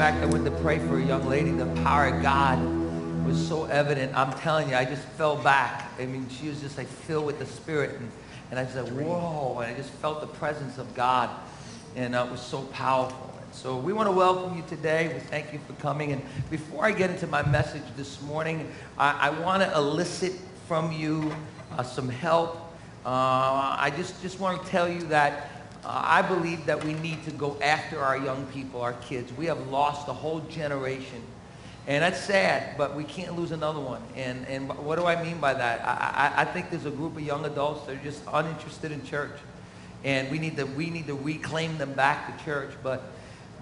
fact, I went to pray for a young lady. The power of God was so evident. I'm telling you, I just fell back. I mean, she was just like filled with the Spirit. And, and I said, whoa. And I just felt the presence of God. And uh, it was so powerful. And so we want to welcome you today. We thank you for coming. And before I get into my message this morning, I, I want to elicit from you uh, some help. Uh, I just, just want to tell you that uh, I believe that we need to go after our young people, our kids. We have lost a whole generation. And that's sad, but we can't lose another one. And, and what do I mean by that? I, I, I think there's a group of young adults that are just uninterested in church. And we need to, we need to reclaim them back to church, but,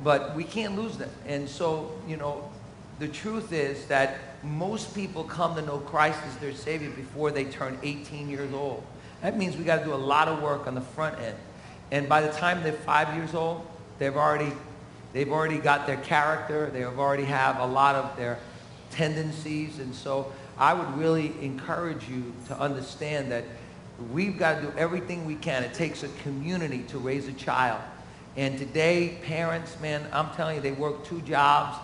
but we can't lose them. And so, you know, the truth is that most people come to know Christ as their Savior before they turn 18 years old. That means we got to do a lot of work on the front end. And by the time they're five years old, they've already, they've already got their character. They have already have a lot of their tendencies. And so I would really encourage you to understand that we've got to do everything we can. It takes a community to raise a child. And today, parents, man, I'm telling you, they work two jobs.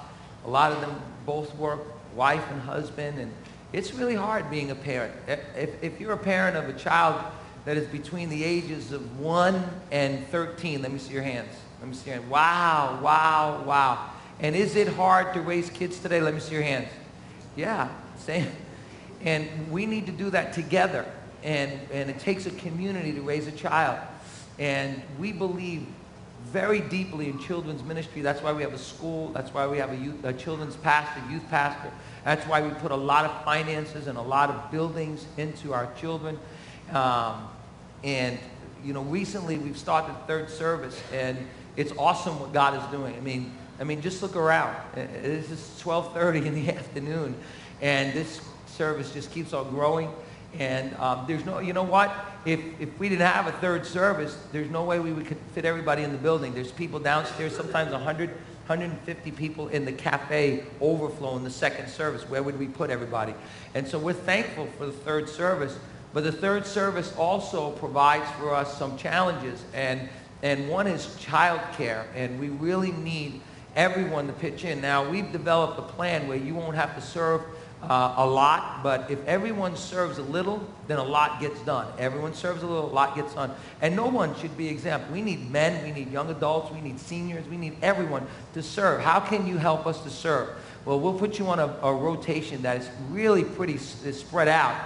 A lot of them both work, wife and husband. And it's really hard being a parent. If, if you're a parent of a child that is between the ages of 1 and 13, let me see your hands. Let me see your hands. Wow, wow, wow. And is it hard to raise kids today? Let me see your hands. Yeah, same. And we need to do that together. And, and it takes a community to raise a child. And we believe very deeply in children's ministry. That's why we have a school. That's why we have a, youth, a children's pastor, youth pastor. That's why we put a lot of finances and a lot of buildings into our children. Um, and, you know, recently we've started third service, and it's awesome what God is doing. I mean, I mean, just look around. This is 12.30 in the afternoon, and this service just keeps on growing. And um, there's no, you know what? If, if we didn't have a third service, there's no way we could fit everybody in the building. There's people downstairs, sometimes 100, 150 people in the cafe overflow in the second service. Where would we put everybody? And so we're thankful for the third service. But the third service also provides for us some challenges. And, and one is childcare. And we really need everyone to pitch in. Now, we've developed a plan where you won't have to serve uh, a lot, but if everyone serves a little, then a lot gets done. Everyone serves a little, a lot gets done. And no one should be exempt. We need men, we need young adults, we need seniors, we need everyone to serve. How can you help us to serve? Well, we'll put you on a, a rotation that is really pretty spread out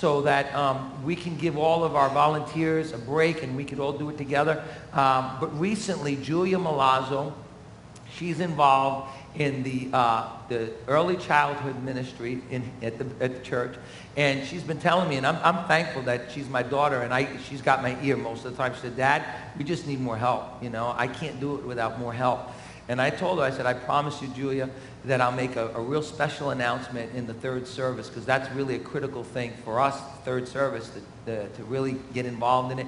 so that um, we can give all of our volunteers a break and we could all do it together. Um, but recently, Julia Malazzo, she's involved in the, uh, the early childhood ministry in, at, the, at the church. And she's been telling me, and I'm, I'm thankful that she's my daughter, and I, she's got my ear most of the time. She said, Dad, we just need more help. You know, I can't do it without more help. And I told her, I said, I promise you, Julia, that I'll make a, a real special announcement in the third service, because that's really a critical thing for us, third service, to, to, to really get involved in it.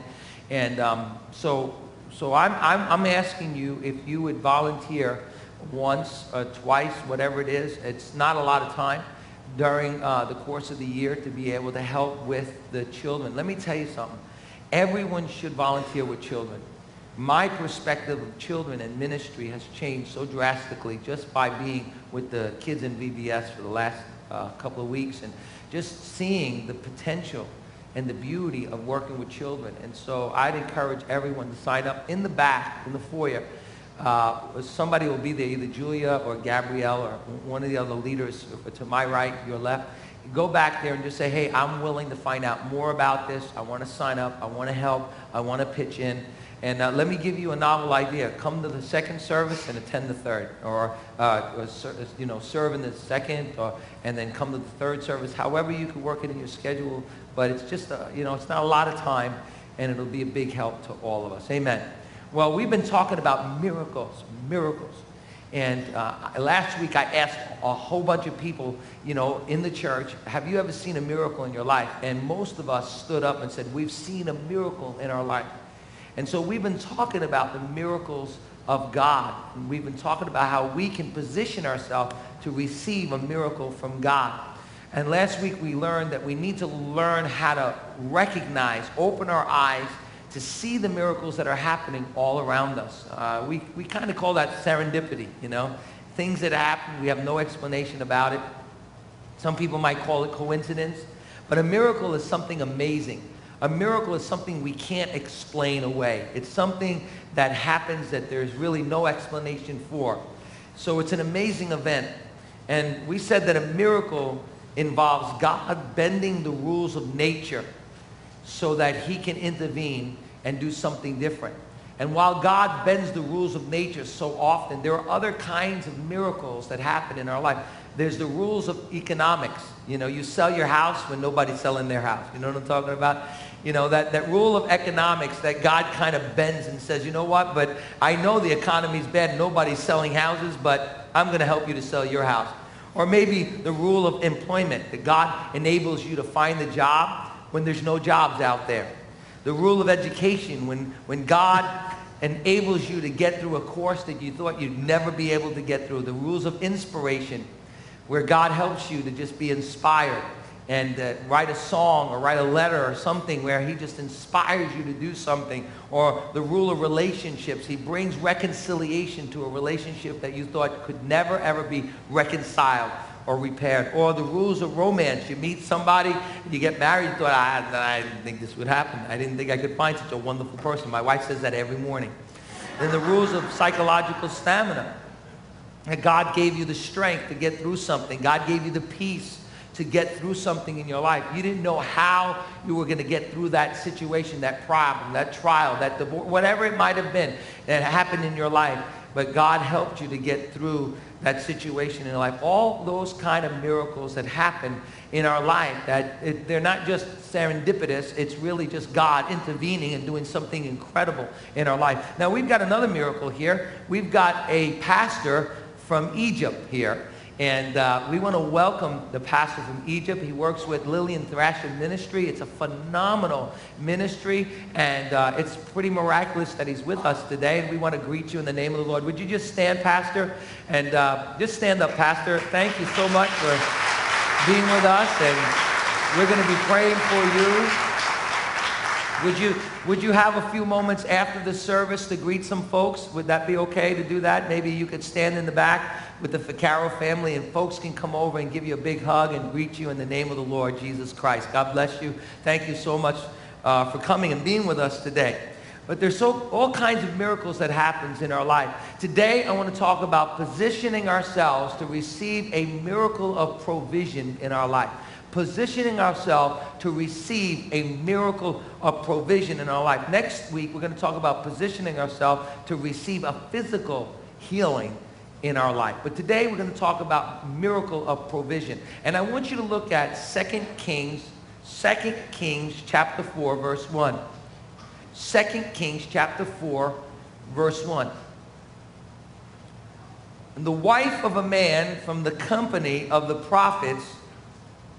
And um, so, so I'm, I'm, I'm asking you if you would volunteer once, or twice, whatever it is. It's not a lot of time during uh, the course of the year to be able to help with the children. Let me tell you something. Everyone should volunteer with children. My perspective of children and ministry has changed so drastically just by being with the kids in VBS for the last uh, couple of weeks and just seeing the potential and the beauty of working with children. And so I'd encourage everyone to sign up in the back, in the foyer. Uh, somebody will be there, either Julia or Gabrielle or one of the other leaders to my right, your left. Go back there and just say, hey, I'm willing to find out more about this. I want to sign up. I want to help. I want to pitch in. And uh, let me give you a novel idea. Come to the second service and attend the third. Or, uh, you know, serve in the second or, and then come to the third service. However you can work it in your schedule. But it's just, a, you know, it's not a lot of time. And it'll be a big help to all of us. Amen. Well, we've been talking about miracles, miracles. And uh, last week I asked a whole bunch of people, you know, in the church, have you ever seen a miracle in your life? And most of us stood up and said, we've seen a miracle in our life. And so we've been talking about the miracles of God. And we've been talking about how we can position ourselves to receive a miracle from God. And last week we learned that we need to learn how to recognize, open our eyes, to see the miracles that are happening all around us. Uh, we we kind of call that serendipity, you know. things that happen, we have no explanation about it. Some people might call it coincidence, but a miracle is something amazing. A miracle is something we can't explain away. It's something that happens that there's really no explanation for. So it's an amazing event. And we said that a miracle involves God bending the rules of nature so that he can intervene and do something different. And while God bends the rules of nature so often, there are other kinds of miracles that happen in our life. There's the rules of economics. You know, you sell your house when nobody's selling their house. You know what I'm talking about? You know, that, that rule of economics that God kind of bends and says, you know what, but I know the economy's bad, nobody's selling houses, but I'm going to help you to sell your house. Or maybe the rule of employment, that God enables you to find the job when there's no jobs out there. The rule of education, when, when God enables you to get through a course that you thought you'd never be able to get through. The rules of inspiration, where God helps you to just be inspired and uh, write a song or write a letter or something where he just inspires you to do something. Or the rule of relationships. He brings reconciliation to a relationship that you thought could never, ever be reconciled or repaired. Or the rules of romance. You meet somebody, you get married, you thought, I, I didn't think this would happen. I didn't think I could find such a wonderful person. My wife says that every morning. Then the rules of psychological stamina. That God gave you the strength to get through something. God gave you the peace to get through something in your life. You didn't know how you were going to get through that situation, that problem, that trial, that divorce, whatever it might have been that happened in your life. But God helped you to get through that situation in life. All those kind of miracles that happen in our life, that it, they're not just serendipitous, it's really just God intervening and doing something incredible in our life. Now, we've got another miracle here. We've got a pastor from Egypt here. And uh, we want to welcome the pastor from Egypt. He works with Lillian Trasher Ministry. It's a phenomenal ministry, and uh, it's pretty miraculous that he's with us today. And we want to greet you in the name of the Lord. Would you just stand, Pastor? And uh, just stand up, Pastor. Thank you so much for being with us, and we're going to be praying for you. Would you, would you have a few moments after the service to greet some folks? Would that be okay to do that? Maybe you could stand in the back with the Ficaro family and folks can come over and give you a big hug and greet you in the name of the Lord Jesus Christ. God bless you. Thank you so much uh, for coming and being with us today. But there's so, all kinds of miracles that happens in our life. Today, I want to talk about positioning ourselves to receive a miracle of provision in our life positioning ourselves to receive a miracle of provision in our life. Next week, we're going to talk about positioning ourselves to receive a physical healing in our life. But today, we're going to talk about miracle of provision. And I want you to look at 2 Kings, 2 Kings chapter 4, verse 1. 2 Kings chapter 4, verse 1. And the wife of a man from the company of the prophets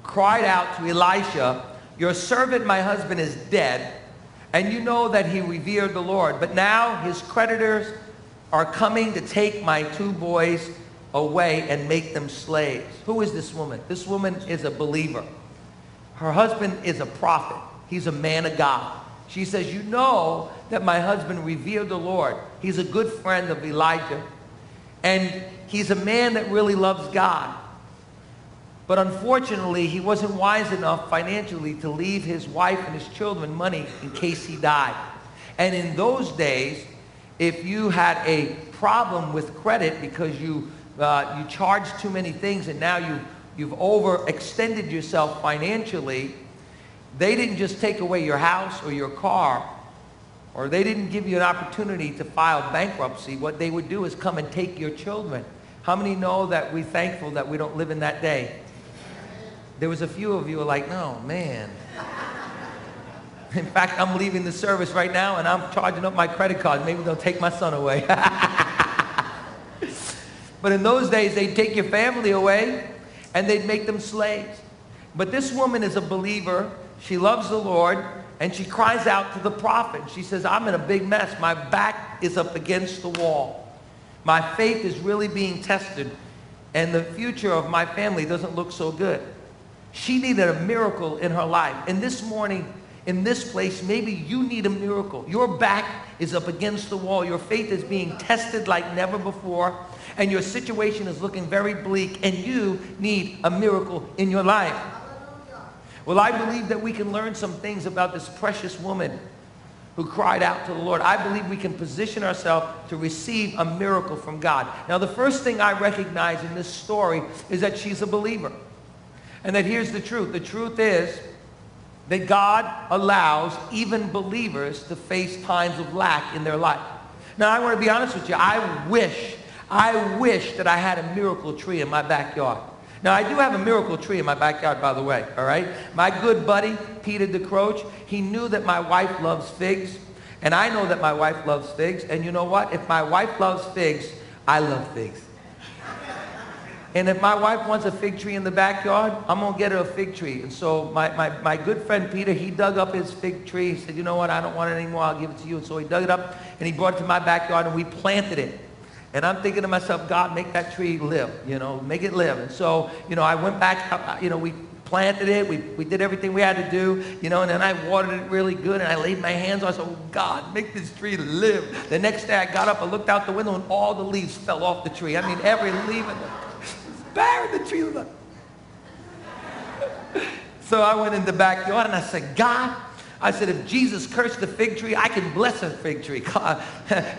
cried out to Elisha, Your servant, my husband, is dead, and you know that he revered the Lord. But now his creditors are coming to take my two boys away and make them slaves. Who is this woman? This woman is a believer. Her husband is a prophet. He's a man of God. She says, you know that my husband revered the Lord. He's a good friend of Elijah. And he's a man that really loves God. But unfortunately, he wasn't wise enough financially to leave his wife and his children money in case he died. And in those days, if you had a problem with credit because you, uh, you charged too many things and now you, you've overextended yourself financially, they didn't just take away your house or your car, or they didn't give you an opportunity to file bankruptcy. What they would do is come and take your children. How many know that we're thankful that we don't live in that day? There was a few of you who like, no, man. In fact, I'm leaving the service right now and I'm charging up my credit card. Maybe they'll take my son away. but in those days, they'd take your family away and they'd make them slaves. But this woman is a believer. She loves the Lord and she cries out to the prophet. She says, I'm in a big mess. My back is up against the wall. My faith is really being tested and the future of my family doesn't look so good. She needed a miracle in her life. And this morning, in this place, maybe you need a miracle. Your back is up against the wall. Your faith is being tested like never before. And your situation is looking very bleak. And you need a miracle in your life. Well, I believe that we can learn some things about this precious woman who cried out to the Lord. I believe we can position ourselves to receive a miracle from God. Now, the first thing I recognize in this story is that she's a believer. And that here's the truth. The truth is that God allows even believers to face times of lack in their life. Now, I want to be honest with you. I wish, I wish that I had a miracle tree in my backyard. Now, I do have a miracle tree in my backyard, by the way, all right? My good buddy, Peter DeCroach, he knew that my wife loves figs, and I know that my wife loves figs, and you know what? If my wife loves figs, I love figs. And if my wife wants a fig tree in the backyard, I'm going to get her a fig tree. And so my, my, my good friend Peter, he dug up his fig tree. He said, you know what, I don't want it anymore. I'll give it to you. And so he dug it up and he brought it to my backyard and we planted it. And I'm thinking to myself, God, make that tree live, you know, make it live. And so, you know, I went back, uh, you know, we planted it. We, we did everything we had to do, you know, and then I watered it really good and I laid my hands on it. I said, oh, God, make this tree live. The next day I got up, I looked out the window and all the leaves fell off the tree. I mean, every leaf in the barren the tree look. so I went in the backyard and I said, God, I said, if Jesus cursed the fig tree, I can bless a fig tree. God,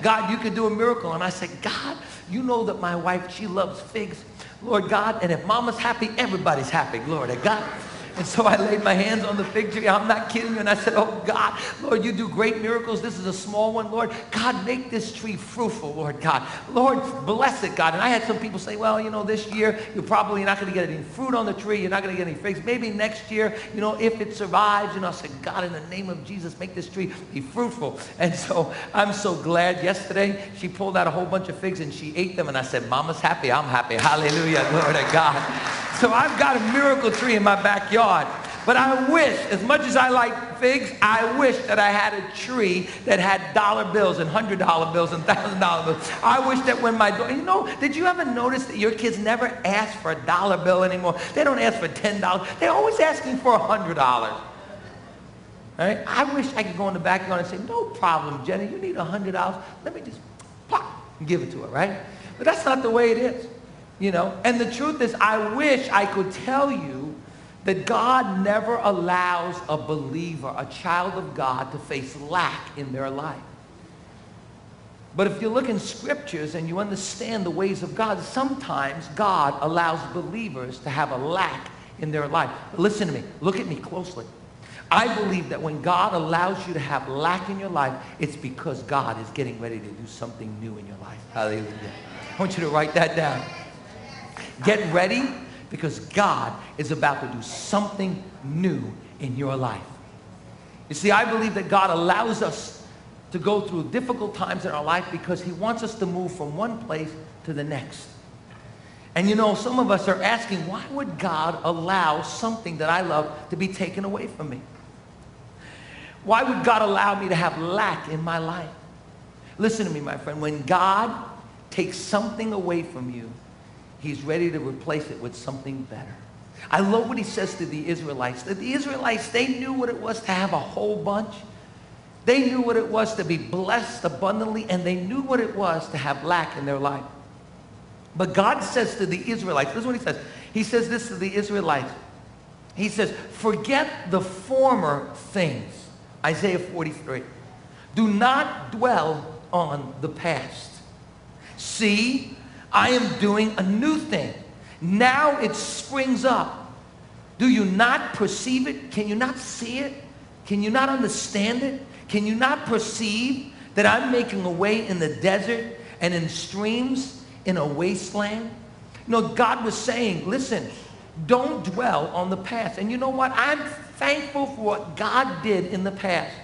God, you could do a miracle. And I said, God, you know that my wife, she loves figs. Lord God, and if mama's happy, everybody's happy. Glory to God. And so I laid my hands on the fig tree. I'm not kidding you. And I said, oh God, Lord, you do great miracles. This is a small one, Lord. God, make this tree fruitful, Lord God. Lord, bless it, God. And I had some people say, well, you know, this year, you're probably not going to get any fruit on the tree. You're not going to get any figs. Maybe next year, you know, if it survives, you know, I said, God, in the name of Jesus, make this tree be fruitful. And so I'm so glad. Yesterday, she pulled out a whole bunch of figs and she ate them. And I said, Mama's happy. I'm happy. Hallelujah. Glory to God. So I've got a miracle tree in my backyard. But I wish, as much as I like figs, I wish that I had a tree that had dollar bills and hundred dollar bills and thousand dollar bills. I wish that when my daughter, you know, did you ever notice that your kids never ask for a dollar bill anymore? They don't ask for ten dollars. They're always asking for a hundred dollars. Right? I wish I could go in the backyard and say, no problem, Jenny, you need a hundred dollars. Let me just pop and give it to her, right? But that's not the way it is. You know, and the truth is, I wish I could tell you that God never allows a believer, a child of God, to face lack in their life. But if you look in scriptures and you understand the ways of God, sometimes God allows believers to have a lack in their life. Listen to me. Look at me closely. I believe that when God allows you to have lack in your life, it's because God is getting ready to do something new in your life. Hallelujah. I want you to write that down. Get ready because God is about to do something new in your life. You see, I believe that God allows us to go through difficult times in our life because he wants us to move from one place to the next. And you know, some of us are asking, why would God allow something that I love to be taken away from me? Why would God allow me to have lack in my life? Listen to me, my friend. When God takes something away from you, He's ready to replace it with something better. I love what he says to the Israelites. That the Israelites, they knew what it was to have a whole bunch. They knew what it was to be blessed abundantly, and they knew what it was to have lack in their life. But God says to the Israelites, this is what he says. He says this to the Israelites. He says, forget the former things. Isaiah 43. Do not dwell on the past. See, I am doing a new thing. Now it springs up. Do you not perceive it? Can you not see it? Can you not understand it? Can you not perceive that I'm making a way in the desert and in streams in a wasteland? Know, God was saying, listen, don't dwell on the past. And you know what? I'm thankful for what God did in the past.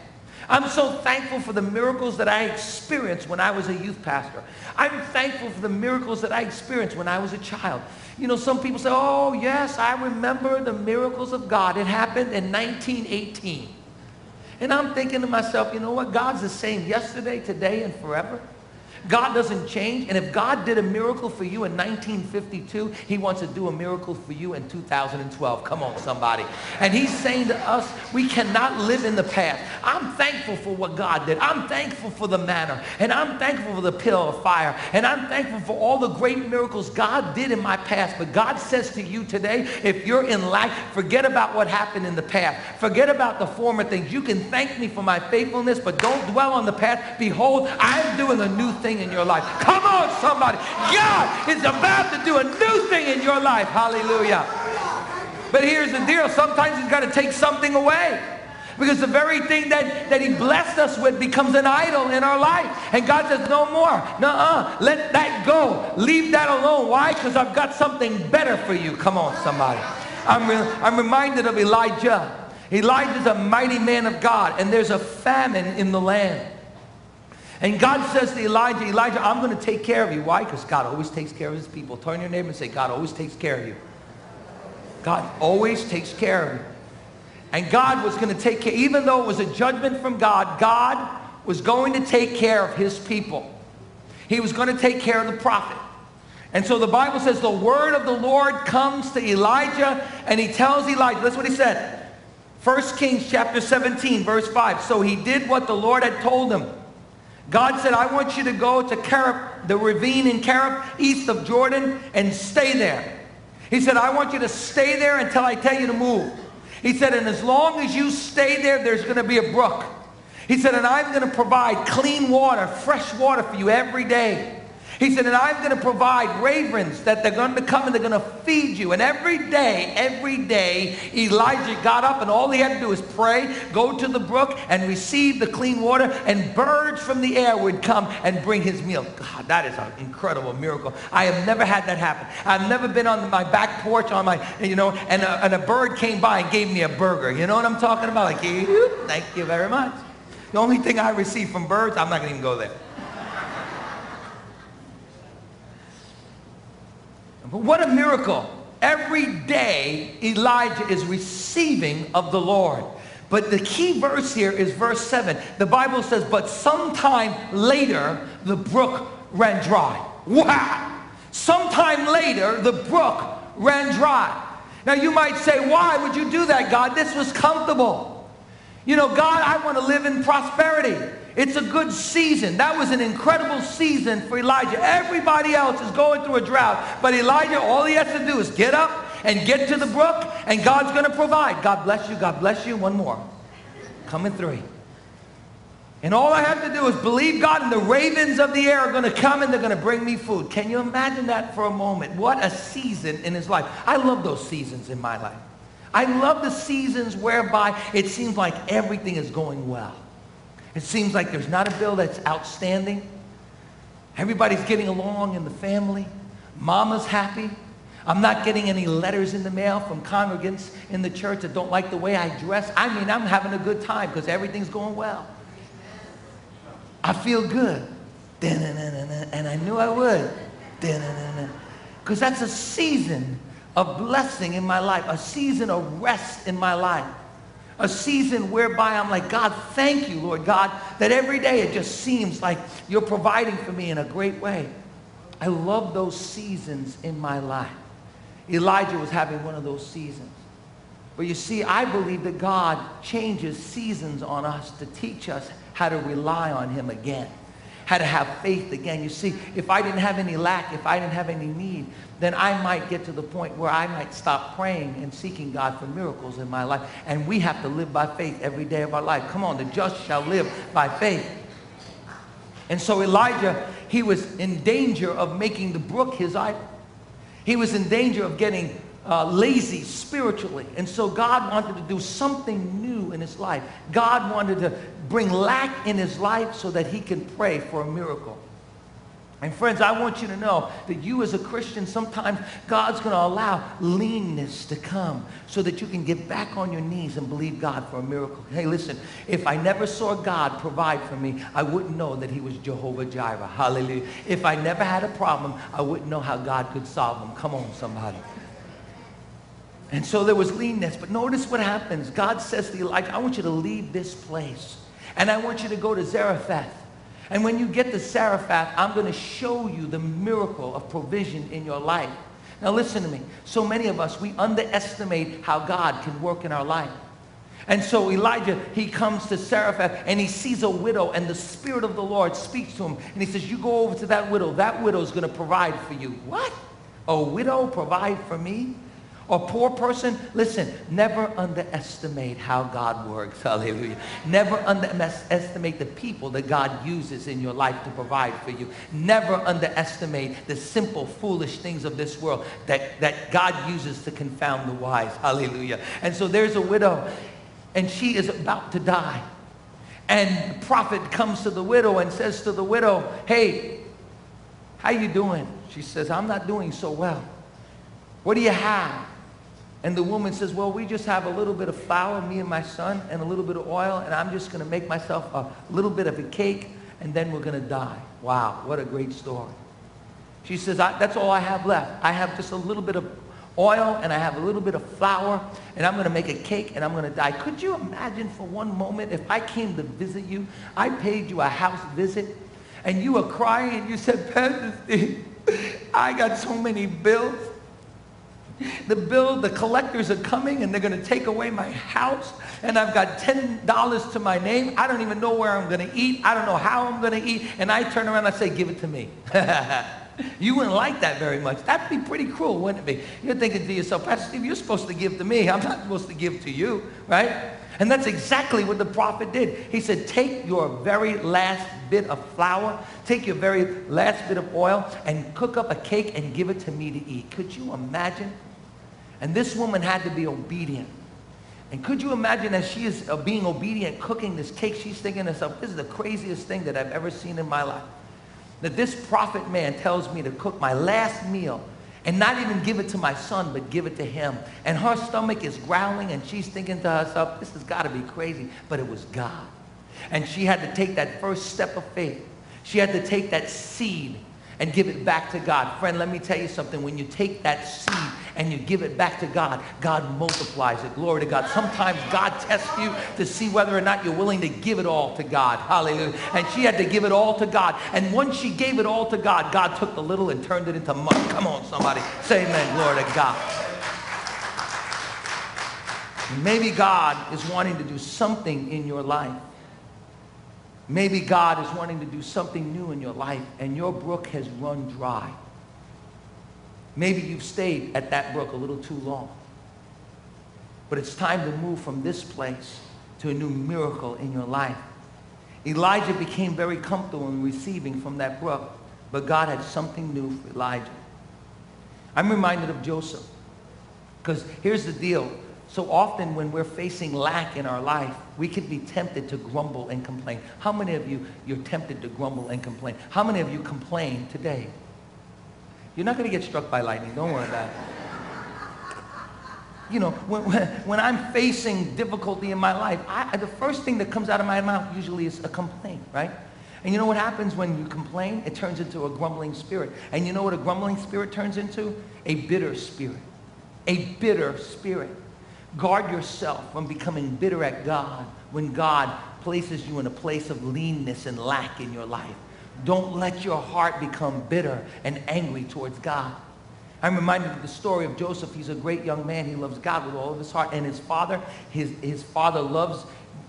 I'm so thankful for the miracles that I experienced when I was a youth pastor. I'm thankful for the miracles that I experienced when I was a child. You know, some people say, oh, yes, I remember the miracles of God. It happened in 1918. And I'm thinking to myself, you know what? God's the same yesterday, today, and forever. God doesn't change. And if God did a miracle for you in 1952, he wants to do a miracle for you in 2012. Come on, somebody. And he's saying to us, we cannot live in the past. I'm thankful for what God did. I'm thankful for the manna. And I'm thankful for the pillar of fire. And I'm thankful for all the great miracles God did in my past. But God says to you today, if you're in lack, forget about what happened in the past. Forget about the former things. You can thank me for my faithfulness, but don't dwell on the past. Behold, I'm doing a new thing in your life. Come on, somebody. God is about to do a new thing in your life. Hallelujah. But here's the deal. Sometimes he's got to take something away. Because the very thing that, that he blessed us with becomes an idol in our life. And God says, no more. Nuh-uh. Let that go. Leave that alone. Why? Because I've got something better for you. Come on, somebody. I'm, re I'm reminded of Elijah. Elijah's a mighty man of God. And there's a famine in the land. And God says to Elijah, Elijah, I'm going to take care of you. Why? Because God always takes care of his people. Turn your neighbor and say, God always takes care of you. God always takes care of you. And God was going to take care, even though it was a judgment from God, God was going to take care of his people. He was going to take care of the prophet. And so the Bible says the word of the Lord comes to Elijah and he tells Elijah, that's what he said. 1 Kings chapter 17, verse 5. So he did what the Lord had told him. God said, I want you to go to Kerith, the ravine in Kerith, east of Jordan, and stay there. He said, I want you to stay there until I tell you to move. He said, and as long as you stay there, there's going to be a brook. He said, and I'm going to provide clean water, fresh water for you every day. He said, and I'm going to provide ravens that they're going to come and they're going to feed you. And every day, every day, Elijah got up and all he had to do was pray, go to the brook and receive the clean water and birds from the air would come and bring his meal. God, that is an incredible miracle. I have never had that happen. I've never been on my back porch on my, you know, and a, and a bird came by and gave me a burger. You know what I'm talking about? Like, thank you very much. The only thing I receive from birds, I'm not going to even go there. What a miracle. Every day Elijah is receiving of the Lord. But the key verse here is verse 7. The Bible says, but sometime later the brook ran dry. Wow! Sometime later the brook ran dry. Now you might say, why would you do that, God? This was comfortable. You know, God, I want to live in prosperity. It's a good season. That was an incredible season for Elijah. Everybody else is going through a drought. But Elijah, all he has to do is get up and get to the brook, and God's going to provide. God bless you. God bless you. One more. Coming three. And all I have to do is believe God, and the ravens of the air are going to come and they're going to bring me food. Can you imagine that for a moment? What a season in his life. I love those seasons in my life. I love the seasons whereby it seems like everything is going well. It seems like there's not a bill that's outstanding. Everybody's getting along in the family. Mama's happy. I'm not getting any letters in the mail from congregants in the church that don't like the way I dress. I mean, I'm having a good time because everything's going well. I feel good. And I knew I would. Because that's a season of blessing in my life, a season of rest in my life a season whereby I'm like, God, thank you, Lord God, that every day it just seems like you're providing for me in a great way. I love those seasons in my life. Elijah was having one of those seasons. But you see, I believe that God changes seasons on us to teach us how to rely on him again, how to have faith again. You see, if I didn't have any lack, if I didn't have any need, then I might get to the point where I might stop praying and seeking God for miracles in my life. And we have to live by faith every day of our life. Come on, the just shall live by faith. And so Elijah, he was in danger of making the brook his idol. He was in danger of getting uh, lazy spiritually. And so God wanted to do something new in his life. God wanted to bring lack in his life so that he can pray for a miracle. And friends, I want you to know that you as a Christian, sometimes God's going to allow leanness to come so that you can get back on your knees and believe God for a miracle. Hey, listen, if I never saw God provide for me, I wouldn't know that he was Jehovah Jireh. Hallelujah. If I never had a problem, I wouldn't know how God could solve them. Come on, somebody. And so there was leanness. But notice what happens. God says to Elijah, I want you to leave this place. And I want you to go to Zarephath. And when you get to Zarephath, I'm going to show you the miracle of provision in your life. Now listen to me. So many of us, we underestimate how God can work in our life. And so Elijah, he comes to Zarephath and he sees a widow and the Spirit of the Lord speaks to him. And he says, you go over to that widow. That widow is going to provide for you. What? A widow provide for me? A poor person, listen, never underestimate how God works. Hallelujah. Never underestimate the people that God uses in your life to provide for you. Never underestimate the simple, foolish things of this world that, that God uses to confound the wise. Hallelujah. And so there's a widow and she is about to die. And the prophet comes to the widow and says to the widow, hey, how you doing? She says, I'm not doing so well. What do you have? And the woman says, well, we just have a little bit of flour, me and my son, and a little bit of oil, and I'm just going to make myself a little bit of a cake, and then we're going to die. Wow, what a great story. She says, that's all I have left. I have just a little bit of oil and I have a little bit of flour and I'm going to make a cake and I'm going to die. Could you imagine for one moment if I came to visit you, I paid you a house visit and you were crying and you said, Pastor Steve, I got so many bills. The bill, the collectors are coming and they're going to take away my house and I've got $10 to my name. I don't even know where I'm going to eat. I don't know how I'm going to eat. And I turn around and I say, give it to me. You wouldn't like that very much. That'd be pretty cruel, wouldn't it be? You're thinking to yourself, Pastor Steve, you're supposed to give to me. I'm not supposed to give to you, right? And that's exactly what the prophet did. He said, take your very last bit of flour, take your very last bit of oil, and cook up a cake and give it to me to eat. Could you imagine? And this woman had to be obedient. And could you imagine as she is uh, being obedient, cooking this cake, she's thinking to herself, this is the craziest thing that I've ever seen in my life that this prophet man tells me to cook my last meal and not even give it to my son, but give it to him. And her stomach is growling and she's thinking to herself, this has got to be crazy. But it was God. And she had to take that first step of faith. She had to take that seed and give it back to God. Friend, let me tell you something. When you take that seed and you give it back to God, God multiplies it. Glory to God. Sometimes God tests you to see whether or not you're willing to give it all to God. Hallelujah. And she had to give it all to God. And once she gave it all to God, God took the little and turned it into much. Come on, somebody. Say amen. Glory to God. Maybe God is wanting to do something in your life. Maybe God is wanting to do something new in your life and your brook has run dry. Maybe you've stayed at that brook a little too long. But it's time to move from this place to a new miracle in your life. Elijah became very comfortable in receiving from that brook, but God had something new for Elijah. I'm reminded of Joseph. Because here's the deal. So often when we're facing lack in our life, we can be tempted to grumble and complain. How many of you, you're tempted to grumble and complain? How many of you complain today? You're not going to get struck by lightning. Don't worry about it. You know, when, when I'm facing difficulty in my life, I, the first thing that comes out of my mouth usually is a complaint, right? And you know what happens when you complain? It turns into a grumbling spirit. And you know what a grumbling spirit turns into? A bitter spirit. A bitter spirit. Guard yourself from becoming bitter at God when God places you in a place of leanness and lack in your life. Don't let your heart become bitter and angry towards God. I'm reminded of the story of Joseph. He's a great young man. He loves God with all of his heart. And his father, his, his father loves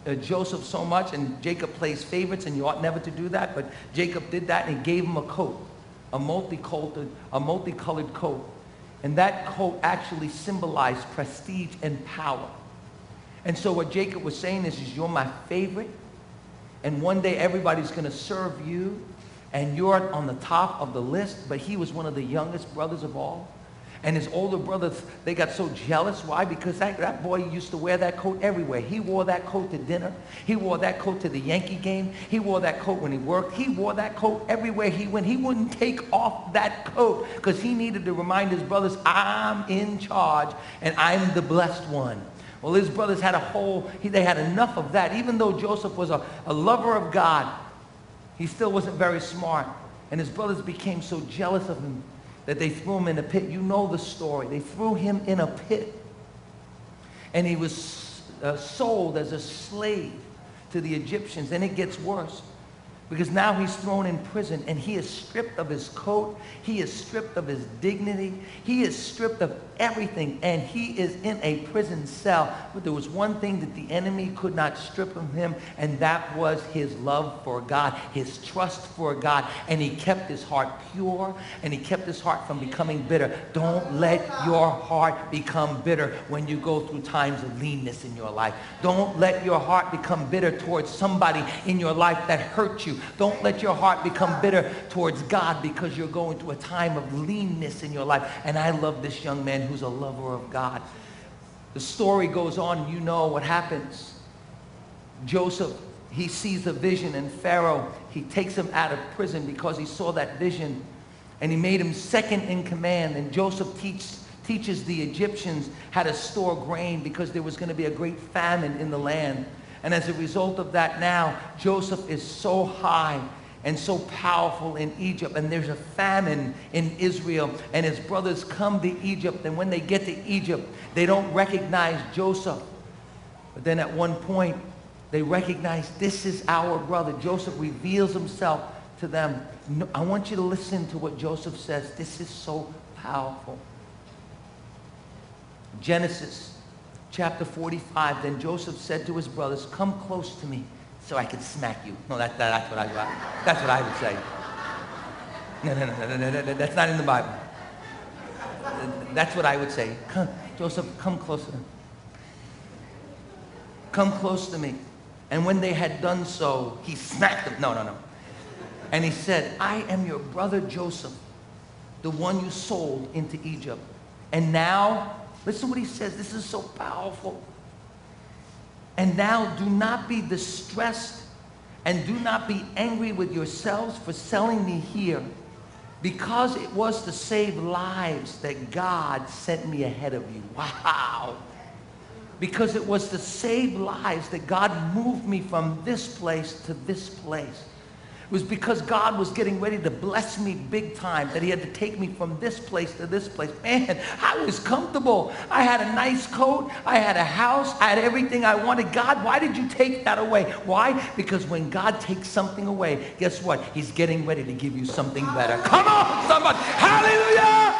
uh, Joseph so much. And Jacob plays favorites, and you ought never to do that. But Jacob did that, and he gave him a coat, a multicolored, a multicolored coat. And that coat actually symbolized prestige and power. And so what Jacob was saying is, is you're my favorite. And one day everybody's going to serve you. And you're on the top of the list. But he was one of the youngest brothers of all. And his older brothers, they got so jealous. Why? Because that, that boy used to wear that coat everywhere. He wore that coat to dinner. He wore that coat to the Yankee game. He wore that coat when he worked. He wore that coat everywhere he went. He wouldn't take off that coat because he needed to remind his brothers, I'm in charge and I'm the blessed one. Well, his brothers had a whole, they had enough of that. Even though Joseph was a, a lover of God, he still wasn't very smart. And his brothers became so jealous of him that they threw him in a pit. You know the story. They threw him in a pit. And he was uh, sold as a slave to the Egyptians. And it gets worse. Because now he's thrown in prison and he is stripped of his coat. He is stripped of his dignity. He is stripped of everything and he is in a prison cell. But there was one thing that the enemy could not strip from him and that was his love for God, his trust for God. And he kept his heart pure and he kept his heart from becoming bitter. Don't let your heart become bitter when you go through times of leanness in your life. Don't let your heart become bitter towards somebody in your life that hurt you don't let your heart become bitter towards God because you're going through a time of leanness in your life. And I love this young man who's a lover of God. The story goes on. You know what happens. Joseph, he sees a vision and Pharaoh, he takes him out of prison because he saw that vision and he made him second in command. And Joseph teaches teaches the Egyptians how to store grain because there was going to be a great famine in the land. And as a result of that now, Joseph is so high and so powerful in Egypt. And there's a famine in Israel. And his brothers come to Egypt. And when they get to Egypt, they don't recognize Joseph. But then at one point, they recognize this is our brother. Joseph reveals himself to them. I want you to listen to what Joseph says. This is so powerful. Genesis chapter 45, then Joseph said to his brothers, come close to me so I can smack you. No, that, that, that's, what I, that's what I would say. No, no, no, no, no, no, that's not in the Bible. That's what I would say. Come, Joseph, come closer. Come close to me. And when they had done so, he smacked them. No, no, no. And he said, I am your brother Joseph, the one you sold into Egypt. And now Listen what he says. This is so powerful. And now do not be distressed and do not be angry with yourselves for selling me here because it was to save lives that God sent me ahead of you. Wow. Because it was to save lives that God moved me from this place to this place. It was because God was getting ready to bless me big time that he had to take me from this place to this place. Man, I was comfortable. I had a nice coat. I had a house. I had everything I wanted. God, why did you take that away? Why? Because when God takes something away, guess what? He's getting ready to give you something better. Come on, somebody. Hallelujah!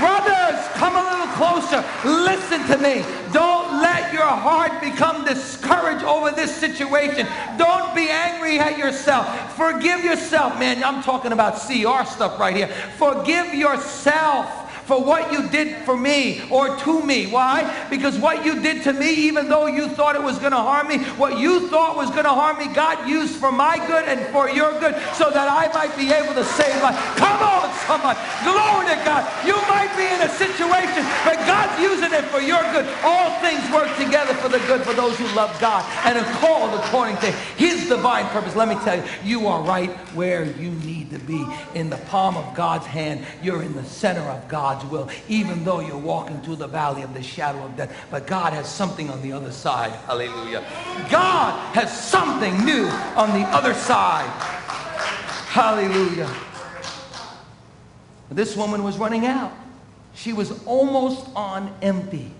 Brothers, come on. Closer. Listen to me. Don't let your heart become discouraged over this situation. Don't be angry at yourself. Forgive yourself. Man, I'm talking about CR stuff right here. Forgive yourself for what you did for me or to me. Why? Because what you did to me, even though you thought it was going to harm me, what you thought was going to harm me, God used for my good and for your good so that I might be able to save life. Come on, someone. Glory to God. You might be in a situation, but God's using it for your good. All things work together for the good for those who love God and are called according to his divine purpose. Let me tell you, you are right where you need to be. In the palm of God's hand, you're in the center of God's will, even though you're walking through the valley of the shadow of death. But God has something on the other side. Hallelujah. God has something new on the other side. Hallelujah. This woman was running out. She was almost on empty.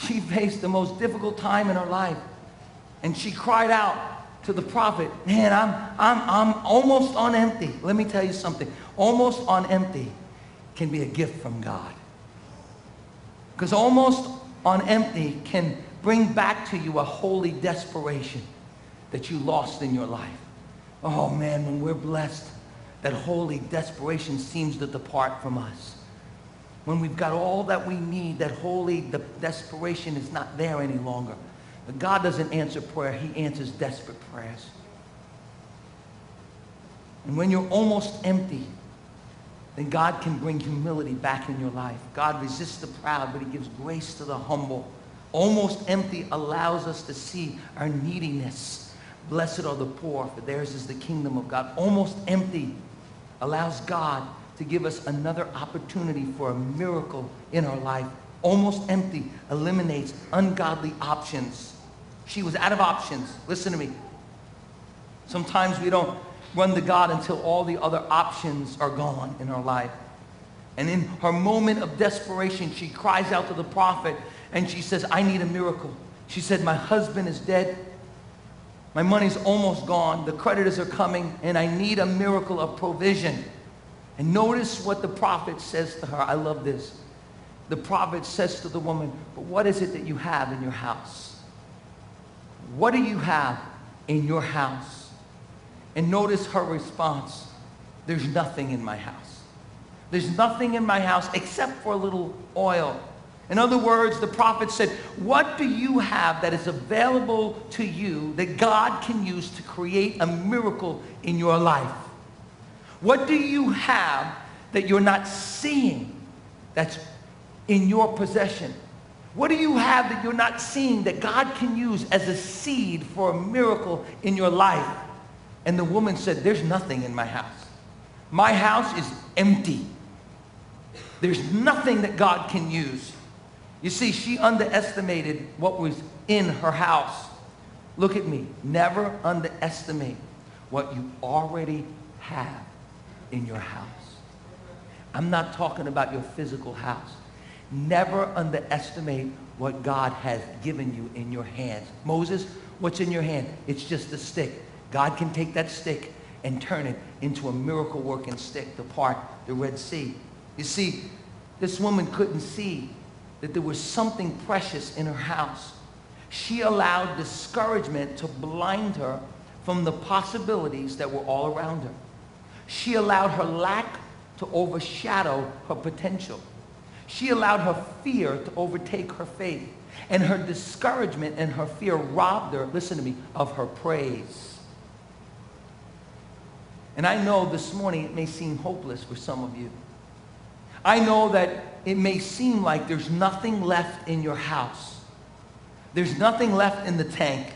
She faced the most difficult time in her life. And she cried out, to the prophet, man, I'm, I'm, I'm almost on empty. Let me tell you something. Almost on empty can be a gift from God. Because almost on empty can bring back to you a holy desperation that you lost in your life. Oh man, when we're blessed, that holy desperation seems to depart from us. When we've got all that we need, that holy de desperation is not there any longer. But God doesn't answer prayer. He answers desperate prayers. And when you're almost empty, then God can bring humility back in your life. God resists the proud, but he gives grace to the humble. Almost empty allows us to see our neediness. Blessed are the poor, for theirs is the kingdom of God. Almost empty allows God to give us another opportunity for a miracle in our life. Almost empty eliminates ungodly options. She was out of options. Listen to me. Sometimes we don't run to God until all the other options are gone in our life. And in her moment of desperation, she cries out to the prophet and she says, I need a miracle. She said, My husband is dead. My money's almost gone. The creditors are coming, and I need a miracle of provision. And notice what the prophet says to her. I love this. The prophet says to the woman, But what is it that you have in your house? What do you have in your house? And notice her response There's nothing in my house. There's nothing in my house except for a little oil. In other words, the prophet said, What do you have that is available to you that God can use to create a miracle in your life? What do you have that you're not seeing that's in your possession? What do you have that you're not seeing that God can use as a seed for a miracle in your life? And the woman said, There's nothing in my house. My house is empty. There's nothing that God can use. You see, she underestimated what was in her house. Look at me. Never underestimate what you already have in your house. I'm not talking about your physical house. Never underestimate what God has given you in your hands. Moses, what's in your hand? It's just a stick. God can take that stick and turn it into a miracle working stick to part the Red Sea. You see, this woman couldn't see that there was something precious in her house. She allowed discouragement to blind her from the possibilities that were all around her. She allowed her lack to overshadow her potential. She allowed her fear to overtake her faith. And her discouragement and her fear robbed her, listen to me, of her praise. And I know this morning it may seem hopeless for some of you. I know that it may seem like there's nothing left in your house. There's nothing left in the tank.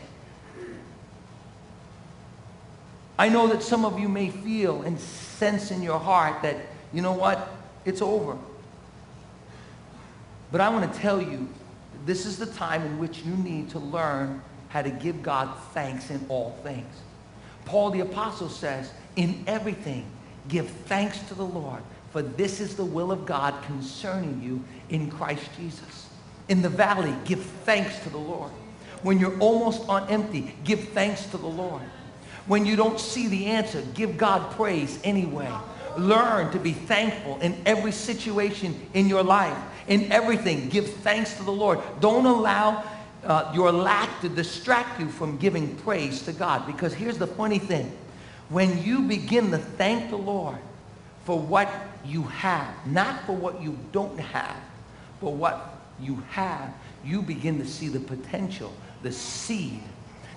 I know that some of you may feel and sense in your heart that, you know what, it's over. But I want to tell you, this is the time in which you need to learn how to give God thanks in all things. Paul the Apostle says, in everything, give thanks to the Lord, for this is the will of God concerning you in Christ Jesus. In the valley, give thanks to the Lord. When you're almost on empty, give thanks to the Lord. When you don't see the answer, give God praise anyway. Learn to be thankful in every situation in your life. In everything, give thanks to the Lord. Don't allow uh, your lack to distract you from giving praise to God. Because here's the funny thing. When you begin to thank the Lord for what you have, not for what you don't have, but what you have, you begin to see the potential, the seed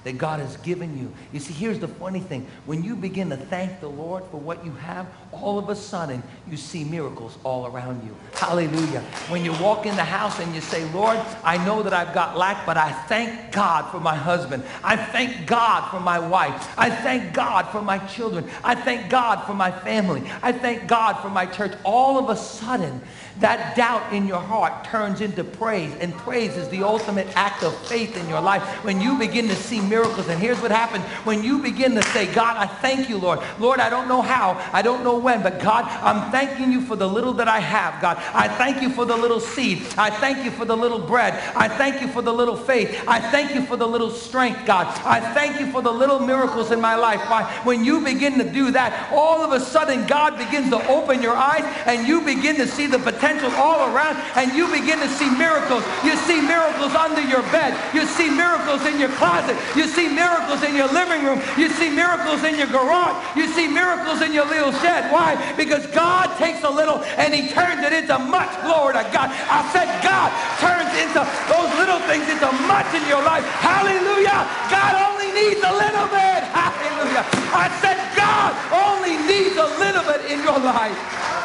that God has given you. You see, here's the funny thing. When you begin to thank the Lord for what you have, all of a sudden you see miracles all around you. Hallelujah. When you walk in the house and you say, Lord, I know that I've got lack, but I thank God for my husband. I thank God for my wife. I thank God for my children. I thank God for my family. I thank God for my church. All of a sudden, that doubt in your heart turns into praise. And praise is the ultimate act of faith in your life. When you begin to see miracles, and here's what happens. When you begin to say, God, I thank you, Lord. Lord, I don't know how. I don't know when. But God, I'm thanking you for the little that I have, God. I thank you for the little seed. I thank you for the little bread. I thank you for the little faith. I thank you for the little strength, God. I thank you for the little miracles in my life. When you begin to do that, all of a sudden God begins to open your eyes and you begin to see the potential potential all around and you begin to see miracles. You see miracles under your bed. You see miracles in your closet. You see miracles in your living room. You see miracles in your garage. You see miracles in your little shed. Why? Because God takes a little and he turns it into much. Glory to God. I said God turns into those little things into much in your life. Hallelujah. God only needs a little bit. Hallelujah. I said God only needs a little bit in your life.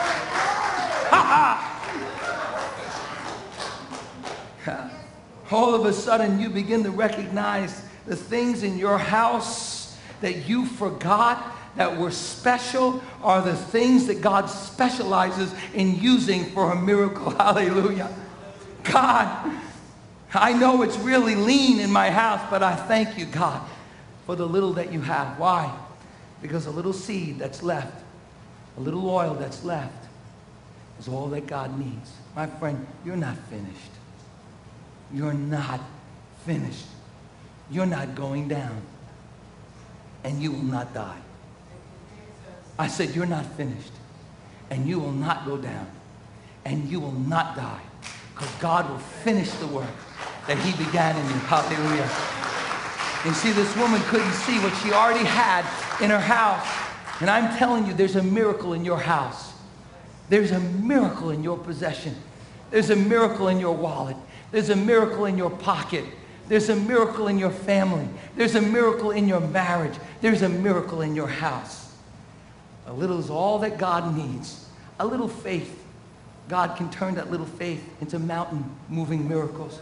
Ha ha. All of a sudden you begin to recognize the things in your house that you forgot that were special are the things that God specializes in using for a miracle. Hallelujah. God, I know it's really lean in my house, but I thank you, God, for the little that you have. Why? Because a little seed that's left, a little oil that's left, is all that God needs. My friend, you're not finished. You're not finished. You're not going down. And you will not die. I said, You're not finished. And you will not go down. And you will not die. Because God will finish the work that he began in you. Hallelujah. And see, this woman couldn't see what she already had in her house. And I'm telling you, there's a miracle in your house. There's a miracle in your possession. There's a miracle in your wallet. There's a miracle in your pocket. There's a miracle in your family. There's a miracle in your marriage. There's a miracle in your house. A little is all that God needs. A little faith. God can turn that little faith into mountain moving miracles.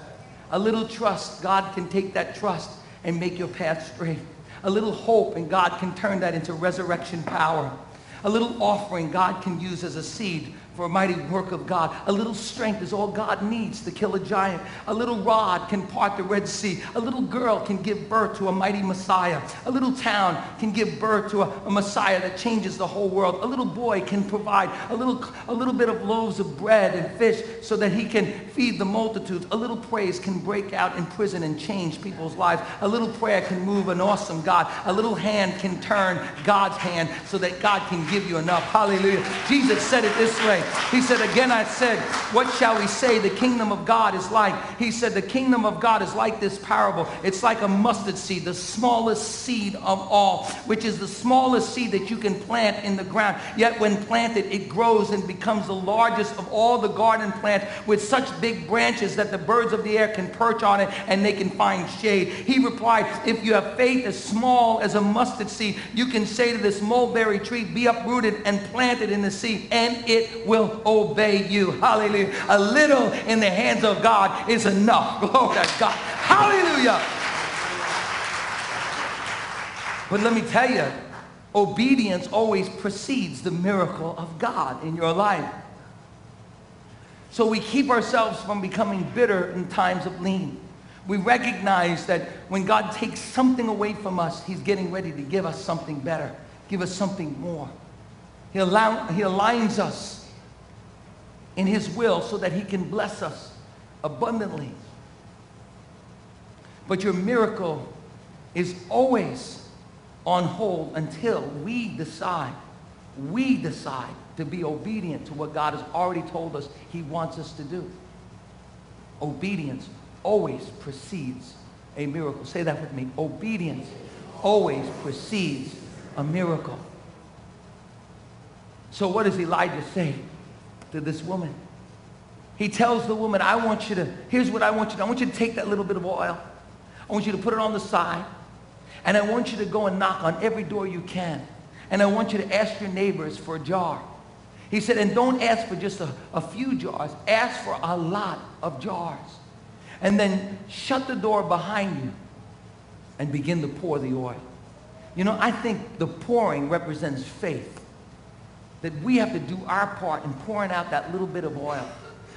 A little trust. God can take that trust and make your path straight. A little hope, and God can turn that into resurrection power. A little offering God can use as a seed for a mighty work of God. A little strength is all God needs to kill a giant. A little rod can part the Red Sea. A little girl can give birth to a mighty Messiah. A little town can give birth to a, a Messiah that changes the whole world. A little boy can provide a little, a little bit of loaves of bread and fish so that he can feed the multitudes. A little praise can break out in prison and change people's lives. A little prayer can move an awesome God. A little hand can turn God's hand so that God can give you enough. Hallelujah. Jesus said it this way. He said, Again, I said, What shall we say the kingdom of God is like? He said, The kingdom of God is like this parable. It's like a mustard seed, the smallest seed of all, which is the smallest seed that you can plant in the ground. Yet when planted, it grows and becomes the largest of all the garden plants with such big branches that the birds of the air can perch on it and they can find shade. He replied, If you have faith as small as a mustard seed, you can say to this mulberry tree, Be uprooted and planted in the sea, and it will will obey you. Hallelujah. A little in the hands of God is enough. Glory to God. Hallelujah. But let me tell you, obedience always precedes the miracle of God in your life. So we keep ourselves from becoming bitter in times of lean. We recognize that when God takes something away from us, he's getting ready to give us something better, give us something more. He, allow, he aligns us in his will so that he can bless us abundantly. But your miracle is always on hold until we decide, we decide to be obedient to what God has already told us he wants us to do. Obedience always precedes a miracle. Say that with me. Obedience always precedes a miracle. So what does Elijah say? To this woman. He tells the woman, I want you to, here's what I want you to, I want you to take that little bit of oil. I want you to put it on the side. And I want you to go and knock on every door you can. And I want you to ask your neighbors for a jar. He said, and don't ask for just a, a few jars. Ask for a lot of jars. And then shut the door behind you and begin to pour the oil. You know, I think the pouring represents faith that we have to do our part in pouring out that little bit of oil.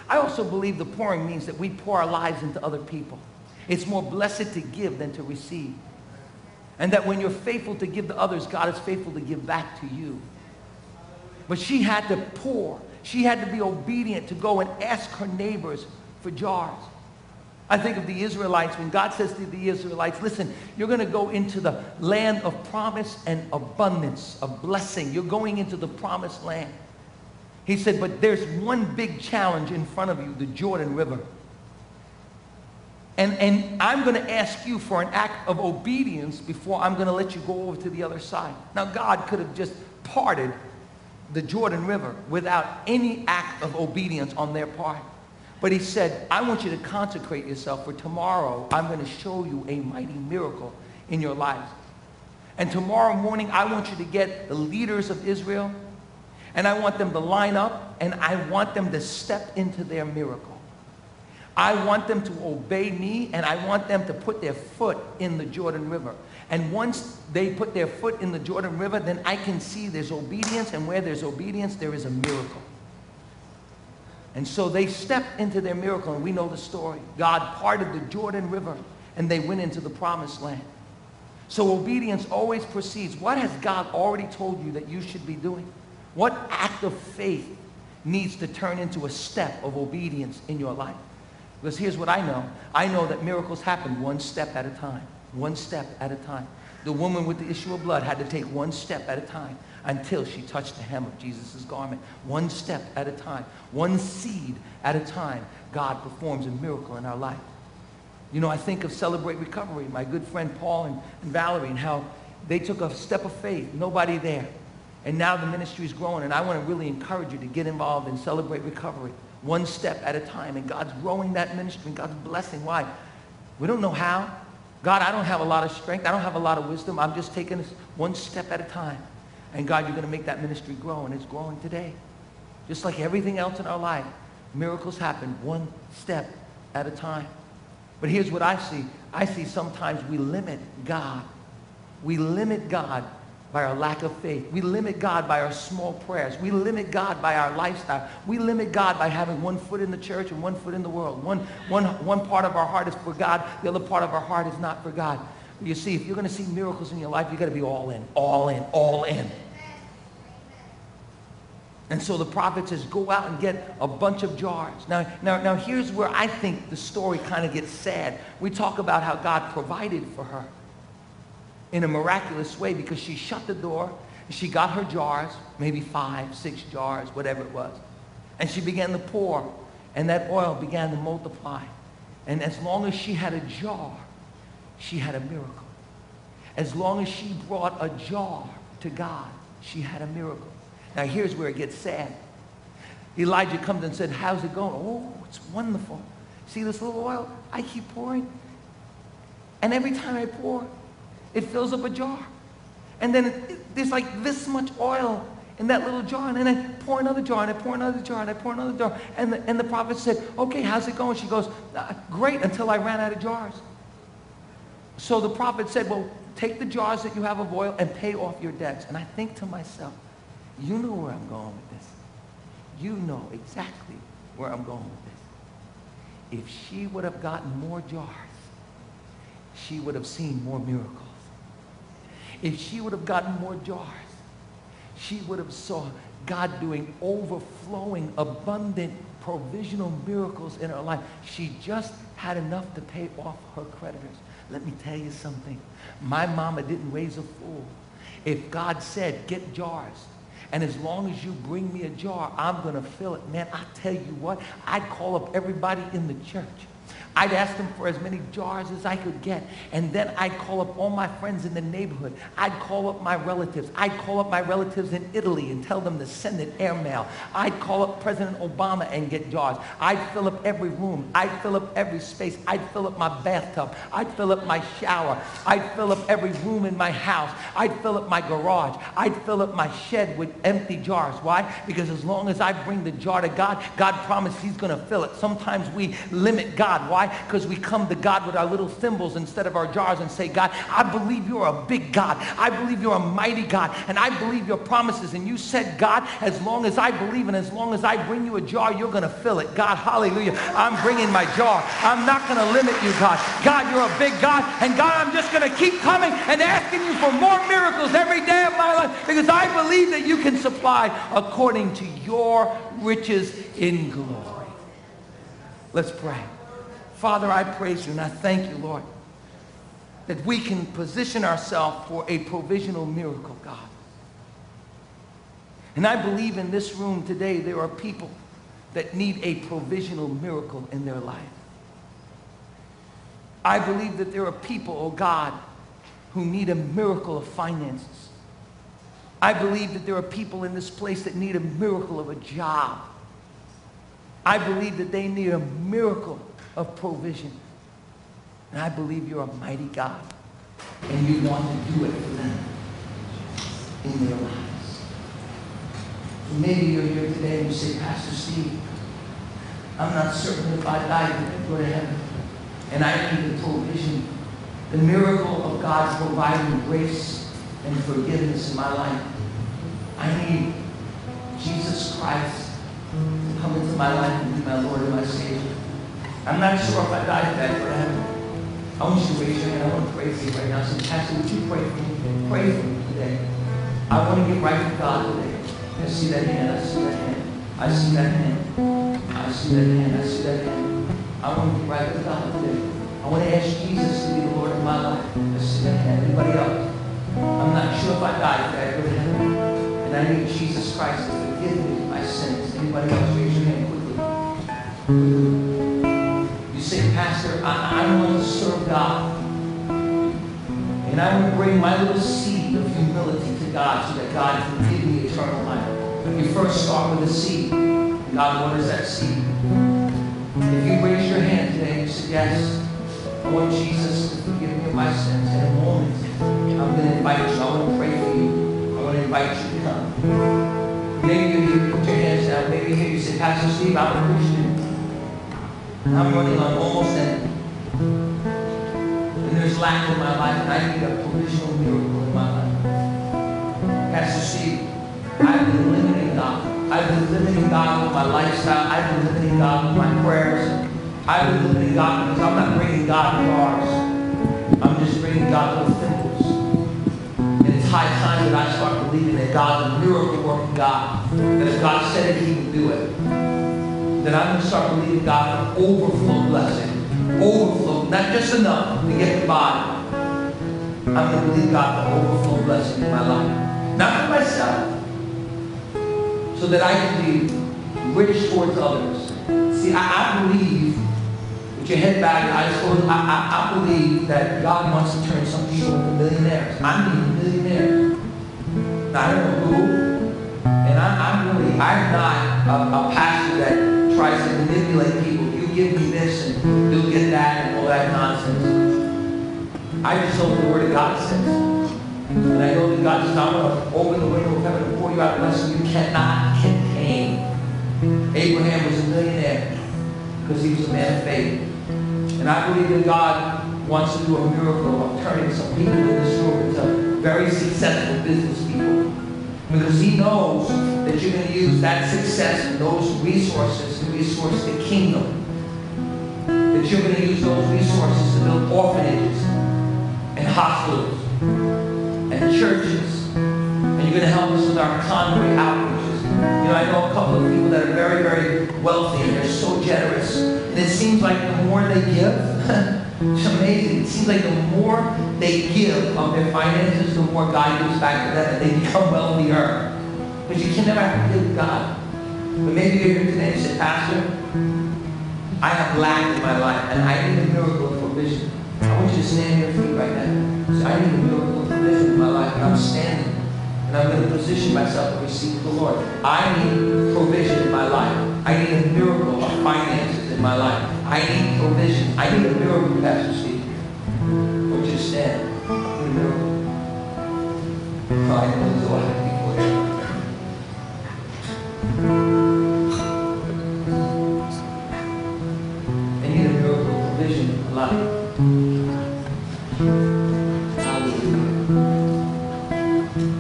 I also believe the pouring means that we pour our lives into other people. It's more blessed to give than to receive. And that when you're faithful to give to others, God is faithful to give back to you. But she had to pour. She had to be obedient to go and ask her neighbors for jars. I think of the Israelites when God says to the Israelites, listen, you're going to go into the land of promise and abundance, of blessing. You're going into the promised land. He said, but there's one big challenge in front of you, the Jordan River. And, and I'm going to ask you for an act of obedience before I'm going to let you go over to the other side. Now, God could have just parted the Jordan River without any act of obedience on their part. But he said, I want you to consecrate yourself for tomorrow. I'm going to show you a mighty miracle in your lives. And tomorrow morning, I want you to get the leaders of Israel and I want them to line up and I want them to step into their miracle. I want them to obey me and I want them to put their foot in the Jordan River. And once they put their foot in the Jordan River, then I can see there's obedience and where there's obedience, there is a miracle. And so they stepped into their miracle, and we know the story. God parted the Jordan River, and they went into the promised land. So obedience always precedes. What has God already told you that you should be doing? What act of faith needs to turn into a step of obedience in your life? Because here's what I know. I know that miracles happen one step at a time. One step at a time. The woman with the issue of blood had to take one step at a time until she touched the hem of Jesus' garment. One step at a time. One seed at a time. God performs a miracle in our life. You know, I think of Celebrate Recovery, my good friend Paul and, and Valerie, and how they took a step of faith, nobody there. And now the ministry is growing, and I want to really encourage you to get involved and celebrate recovery one step at a time. And God's growing that ministry, and God's blessing. Why? We don't know how. God, I don't have a lot of strength. I don't have a lot of wisdom. I'm just taking this one step at a time. And God, you're going to make that ministry grow, and it's growing today. Just like everything else in our life, miracles happen one step at a time. But here's what I see. I see sometimes we limit God. We limit God by our lack of faith. We limit God by our small prayers. We limit God by our lifestyle. We limit God by having one foot in the church and one foot in the world. One, one, one part of our heart is for God. The other part of our heart is not for God. You see, if you're going to see miracles in your life, you've got to be all in, all in, all in. And so the prophet says, go out and get a bunch of jars. Now, now, now here's where I think the story kind of gets sad. We talk about how God provided for her in a miraculous way because she shut the door. She got her jars, maybe five, six jars, whatever it was. And she began to pour, and that oil began to multiply. And as long as she had a jar, she had a miracle. As long as she brought a jar to God, she had a miracle. Now here's where it gets sad. Elijah comes and said, how's it going? Oh, it's wonderful. See this little oil? I keep pouring. And every time I pour, it fills up a jar. And then it, it, there's like this much oil in that little jar. And then I pour another jar, and I pour another jar, and I pour another jar. And the, and the prophet said, okay, how's it going? She goes, uh, great, until I ran out of jars. So the prophet said, well, take the jars that you have of oil and pay off your debts. And I think to myself, you know where I'm going with this. You know exactly where I'm going with this. If she would have gotten more jars, she would have seen more miracles. If she would have gotten more jars, she would have saw God doing overflowing, abundant, provisional miracles in her life. She just had enough to pay off her creditors. Let me tell you something. My mama didn't raise a fool. If God said, get jars, and as long as you bring me a jar, I'm going to fill it. Man, I tell you what, I'd call up everybody in the church I'd ask them for as many jars as I could get. And then I'd call up all my friends in the neighborhood. I'd call up my relatives. I'd call up my relatives in Italy and tell them to send an airmail. I'd call up President Obama and get jars. I'd fill up every room. I'd fill up every space. I'd fill up my bathtub. I'd fill up my shower. I'd fill up every room in my house. I'd fill up my garage. I'd fill up my shed with empty jars. Why? Because as long as I bring the jar to God, God promised he's going to fill it. Sometimes we limit God. Why? Why? Because we come to God with our little thimbles instead of our jars and say, God, I believe you're a big God. I believe you're a mighty God. And I believe your promises. And you said, God, as long as I believe and as long as I bring you a jar, you're going to fill it. God, hallelujah. I'm bringing my jar. I'm not going to limit you, God. God, you're a big God. And God, I'm just going to keep coming and asking you for more miracles every day of my life because I believe that you can supply according to your riches in glory. Let's pray. Father, I praise you and I thank you, Lord, that we can position ourselves for a provisional miracle, God. And I believe in this room today there are people that need a provisional miracle in their life. I believe that there are people, oh God, who need a miracle of finances. I believe that there are people in this place that need a miracle of a job. I believe that they need a miracle of provision. And I believe you're a mighty God. And you want to do it for them in their lives. maybe you're here today and you say, Pastor Steve, I'm not certain if I die to go to heaven. And I need the provision, the miracle of God's providing grace and forgiveness in my life. I need Jesus Christ to come into my life and be my Lord and my Savior. I'm not sure if I die today, but I want you to raise your hand. I want to pray for you right now. So, Pastor, would you pray for me? Pray for me today. I want to get right with God today. I see that hand. I see that hand. I see that hand. I see that hand. I see that hand. I want to be right with God today. I want to ask Jesus to be the Lord of my life. Let's see anybody else. I'm not sure if I die today. I really am. And I need Jesus Christ to forgive me my sins. Anybody else? Raise your hand quickly. Pastor, I, I want to serve God. And I to bring my little seed of humility to God so that God can give me eternal life. You first start with a seed. God, what is that seed? If you raise your hand today and say, yes, want Jesus forgive me of my sins. In a moment, I'm going to invite you. I want to pray for you. I want to invite you to come. Maybe you put your hands down. Maybe you say, Pastor Steve, I'm a Christian. I'm running on almost end. And there's lack in my life, and I need a provisional miracle in my life. Pastor Steve, I've been limiting God. I've been limiting God with my lifestyle. I've been limiting God with my prayers. I've been limiting God because I'm not bringing God to bars. I'm just bringing God little thimbles. And it's high time that I start believing that God's a miracle working God. That if God said it, He would do it. Then I'm going to start believing God for overflow blessing. Overflow, not just enough to get by. I'm going to believe God for overflow blessing in my life. Not for myself. So that I can be rich towards others. See, I, I believe with your head back, I, just, I, I, I believe that God wants to turn some people into millionaires. I mean millionaires. Now, I don't know who, and I, am really, I'm not a, a, pastor that tries to manipulate people. You give me this and you'll get that and all that nonsense. I just hope the Word of God says. And I know that God says, I'm going to open the window of heaven and pour you out a you cannot contain. Abraham was a millionaire because he was a man of faith. And I believe that God wants to do a miracle of turning some people in this room into very successful business people. Because he knows that you're going to use that success and those resources to resource the kingdom. That you're going to use those resources to build orphanages and hospitals and churches. And you're going to help us with our convoy outreaches. You know, I know a couple of people that are very, very wealthy and they're so generous. And it seems like the more they give, it's amazing. It seems like the more they give of their finances, the more God gives back to them and they become wealthier. But you can never have to give God. But maybe you're here today and say, Pastor, I have lack in my life and I need a miracle of provision. I want you to stand on your feet right now. Say, I need a miracle of provision in my life. And I'm standing. And I'm going to position myself to receive the Lord. I need provision in my life. I need a miracle of finances in my life. I need provision. I need a miracle, Pastor Steve. Would you stand? I a know a lot of people here. Need a miracle provision my life.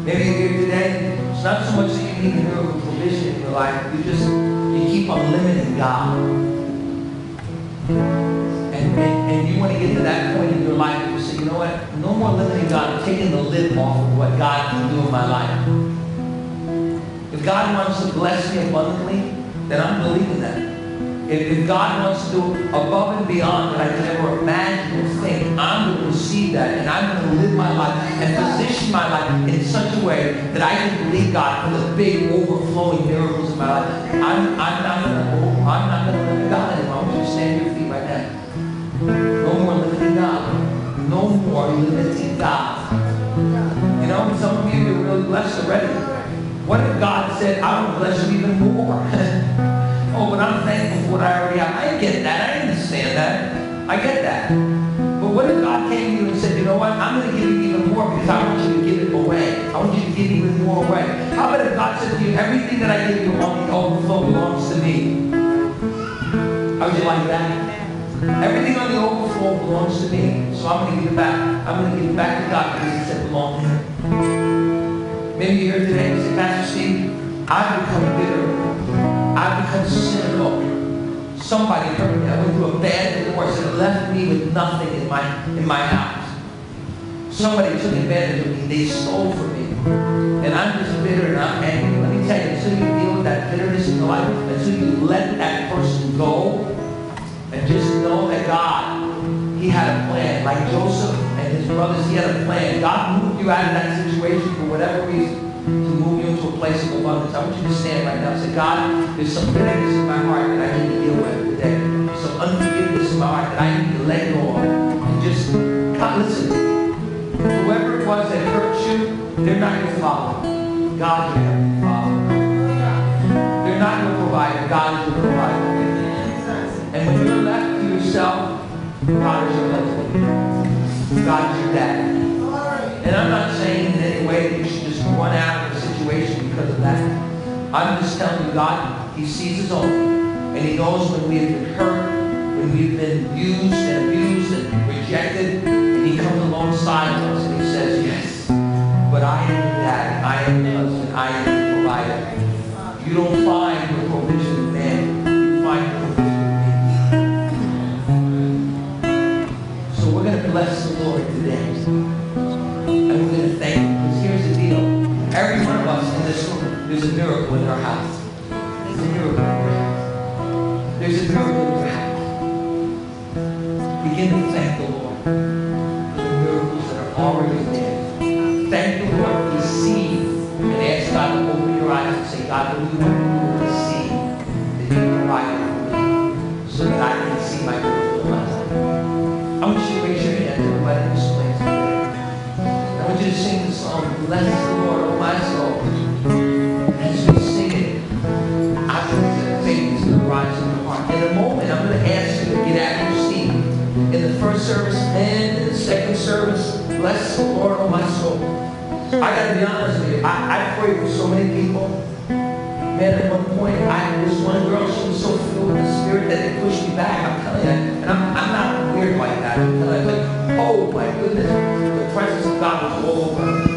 Maybe you're here today. It's not so much that you need a miracle provision life. You just you keep on limiting God. And, you want to get to that point in your life where you say, you know what? No more limiting God. I'm taking the lid off of what God can do in my life. If God wants to bless me abundantly, then I'm believing that. If, if God wants to do above and beyond what I can ever imagine or think, I'm going to receive that and I'm going to live my life and position my life in such a way that I can believe God for the big overflowing miracles in my life. I'm, I'm not going to I'm not going to No more limiting God. No more limiting God. You know, some of you are really blessed already. What if God said, I will bless you even more? Oh, but I'm thankful for what I already have. I get that. I understand that. I get that. But what if God came to you and said, you know what? I'm going to give you even more because I want you to give it away. I want you to give even more away. How about if God said to you, everything that I give you on the overflow belongs to me? How would you like that? Everything on the overflow belongs to me. So I'm going to give it back. I'm going to give it back to God because He said it belongs to Him. Maybe you're here today and say, Pastor Steve, I've become bitter I've become cynical. Somebody hurt me. I went through a bad divorce and left me with nothing in my in my house. Somebody took advantage of me. They stole from me. And I'm just bitter and I'm angry. Let me tell you, until you deal with that bitterness in your life, until you let that person go and just know that God, He had a plan. Like Joseph and his brothers, He had a plan. God moved you out of that situation for whatever reason to move you into a place of abundance. I want you to stand right now and say, God, there's some bitterness in my heart that I need to deal with today. Some unforgiveness in my heart that I need to let go of. And just, God, listen. Whoever it was that hurt you, they're not your father. God your father. They're not your provider. God is your provider. God is your husband. God is your dad. And I'm not saying in any way that you should just run out of the situation because of that. I'm just telling you, God, He sees us all. And He knows when we have been hurt, when we've been used and abused and rejected. And He comes alongside of us and He says, Yes, but I am dad. I am the husband. I am the provider. You don't find bless the Lord today. And we're going to thank Him. Because here's the deal. Every one of us in this room, there's a miracle in our house. There's a miracle in your house. There's a miracle in your house. Begin to thank the Lord for the miracles that are already there. Thank the Lord for the seed. And ask God to open your eyes and say, God, will you open Bless the Lord, O my soul. As we sing it, I believe that faith is going rise in your heart. In a moment, I'm going to ask you to get out of your seat. In the first service and in the second service, bless the Lord, O my soul. I got to be honest with you. I, I pray for so many people. Man, at one point, I this one girl, she was so filled with the Spirit that it pushed me back. I'm telling you, and I'm, I'm not weird like that. I'm like, oh my goodness, the presence of God was all over.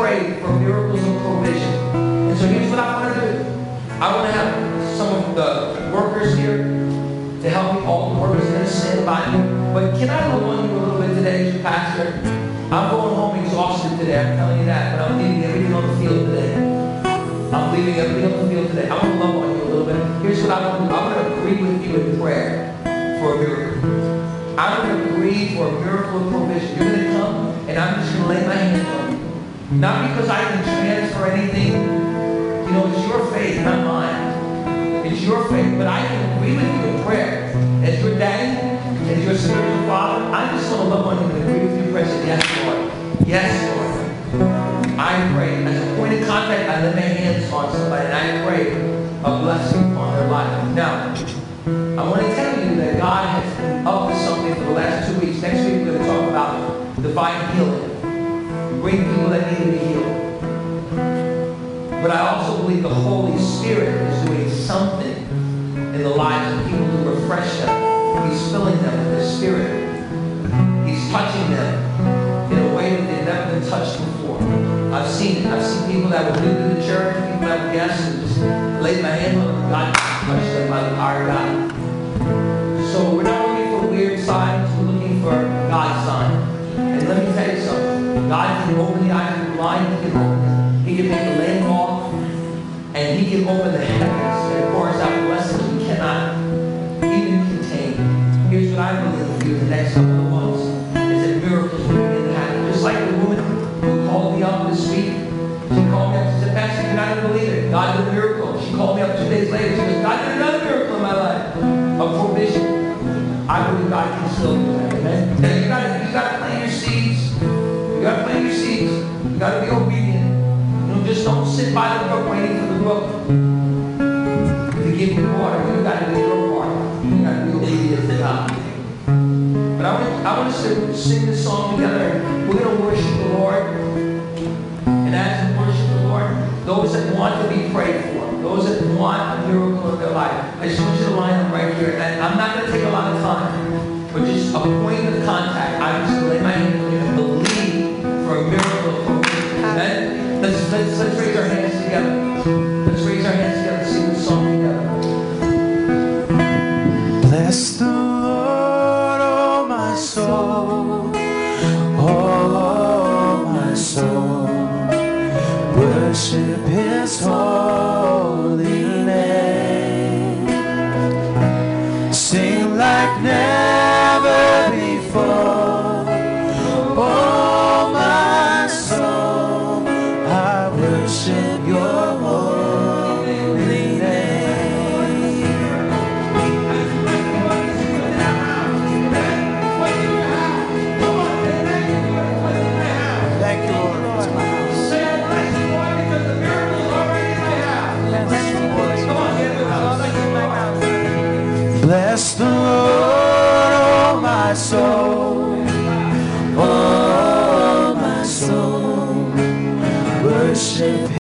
And prayed for miracles of provision. And so here's what I want to do. I want to have some of the workers here to help me, all the workers here stand by me. But can I love on you a little bit today, as your pastor? I'm going home exhausted today, I'm telling you that, but I'm leaving everything on the field today. I'm leaving everything on the field today. I want to love on you a little bit. Here's what I want to do. I'm going to agree with you in prayer for a miracle. I'm going to agree for a miracle of provision. You're going to come, and I'm just going to lay my hands on. Not because I can transfer anything. You know, it's your faith, not mine. It's your faith, but I can agree with you in prayer. As your daddy, as your spiritual father, I'm just going to love on you and agree with you. Say, yes, Lord. Yes, Lord. I pray, as a point of contact, I lay my hands on somebody and I pray a blessing on their life. Now, I want to tell you that God has been up to something for the last two weeks. Next week, we're going to talk about divine healing. Bring people that need to be healed. But I also believe the Holy Spirit is doing something in the lives of people to refresh them. He's filling them with His Spirit. He's touching them in a way that they've never been touched before. I've seen it. I've seen people that were new to the church, people that were guests, and just laid my hand on them. God touched them by the power of God. So we're not God can open the eyes of the blind, He can open He can make the lame walk, and He can open the heavens and pour us out blessings we cannot even contain. Here's what I believe for you the next couple of months is that miracles will begin to happen. Just like the woman who called me up this week. She called me up and said, Pastor, going to believe it. God did a miracle. She called me up two days later. She goes, God did another miracle in my life of provision. I believe God can still do seeds. You gotta be obedient. You know, just don't sit by the brook waiting for the brook to give you water. You've gotta do your part. You've gotta be obedient to God. But I want, I want us to sing this song together. We're going to worship the Lord. And as we worship the Lord, those that want to be prayed for, those that want a miracle in their life, I just want you to line up right here. And I'm not going to take a lot of time, but just a point of contact. I'm just to lay my hand on you and believe for a miracle? Let's, let's, oh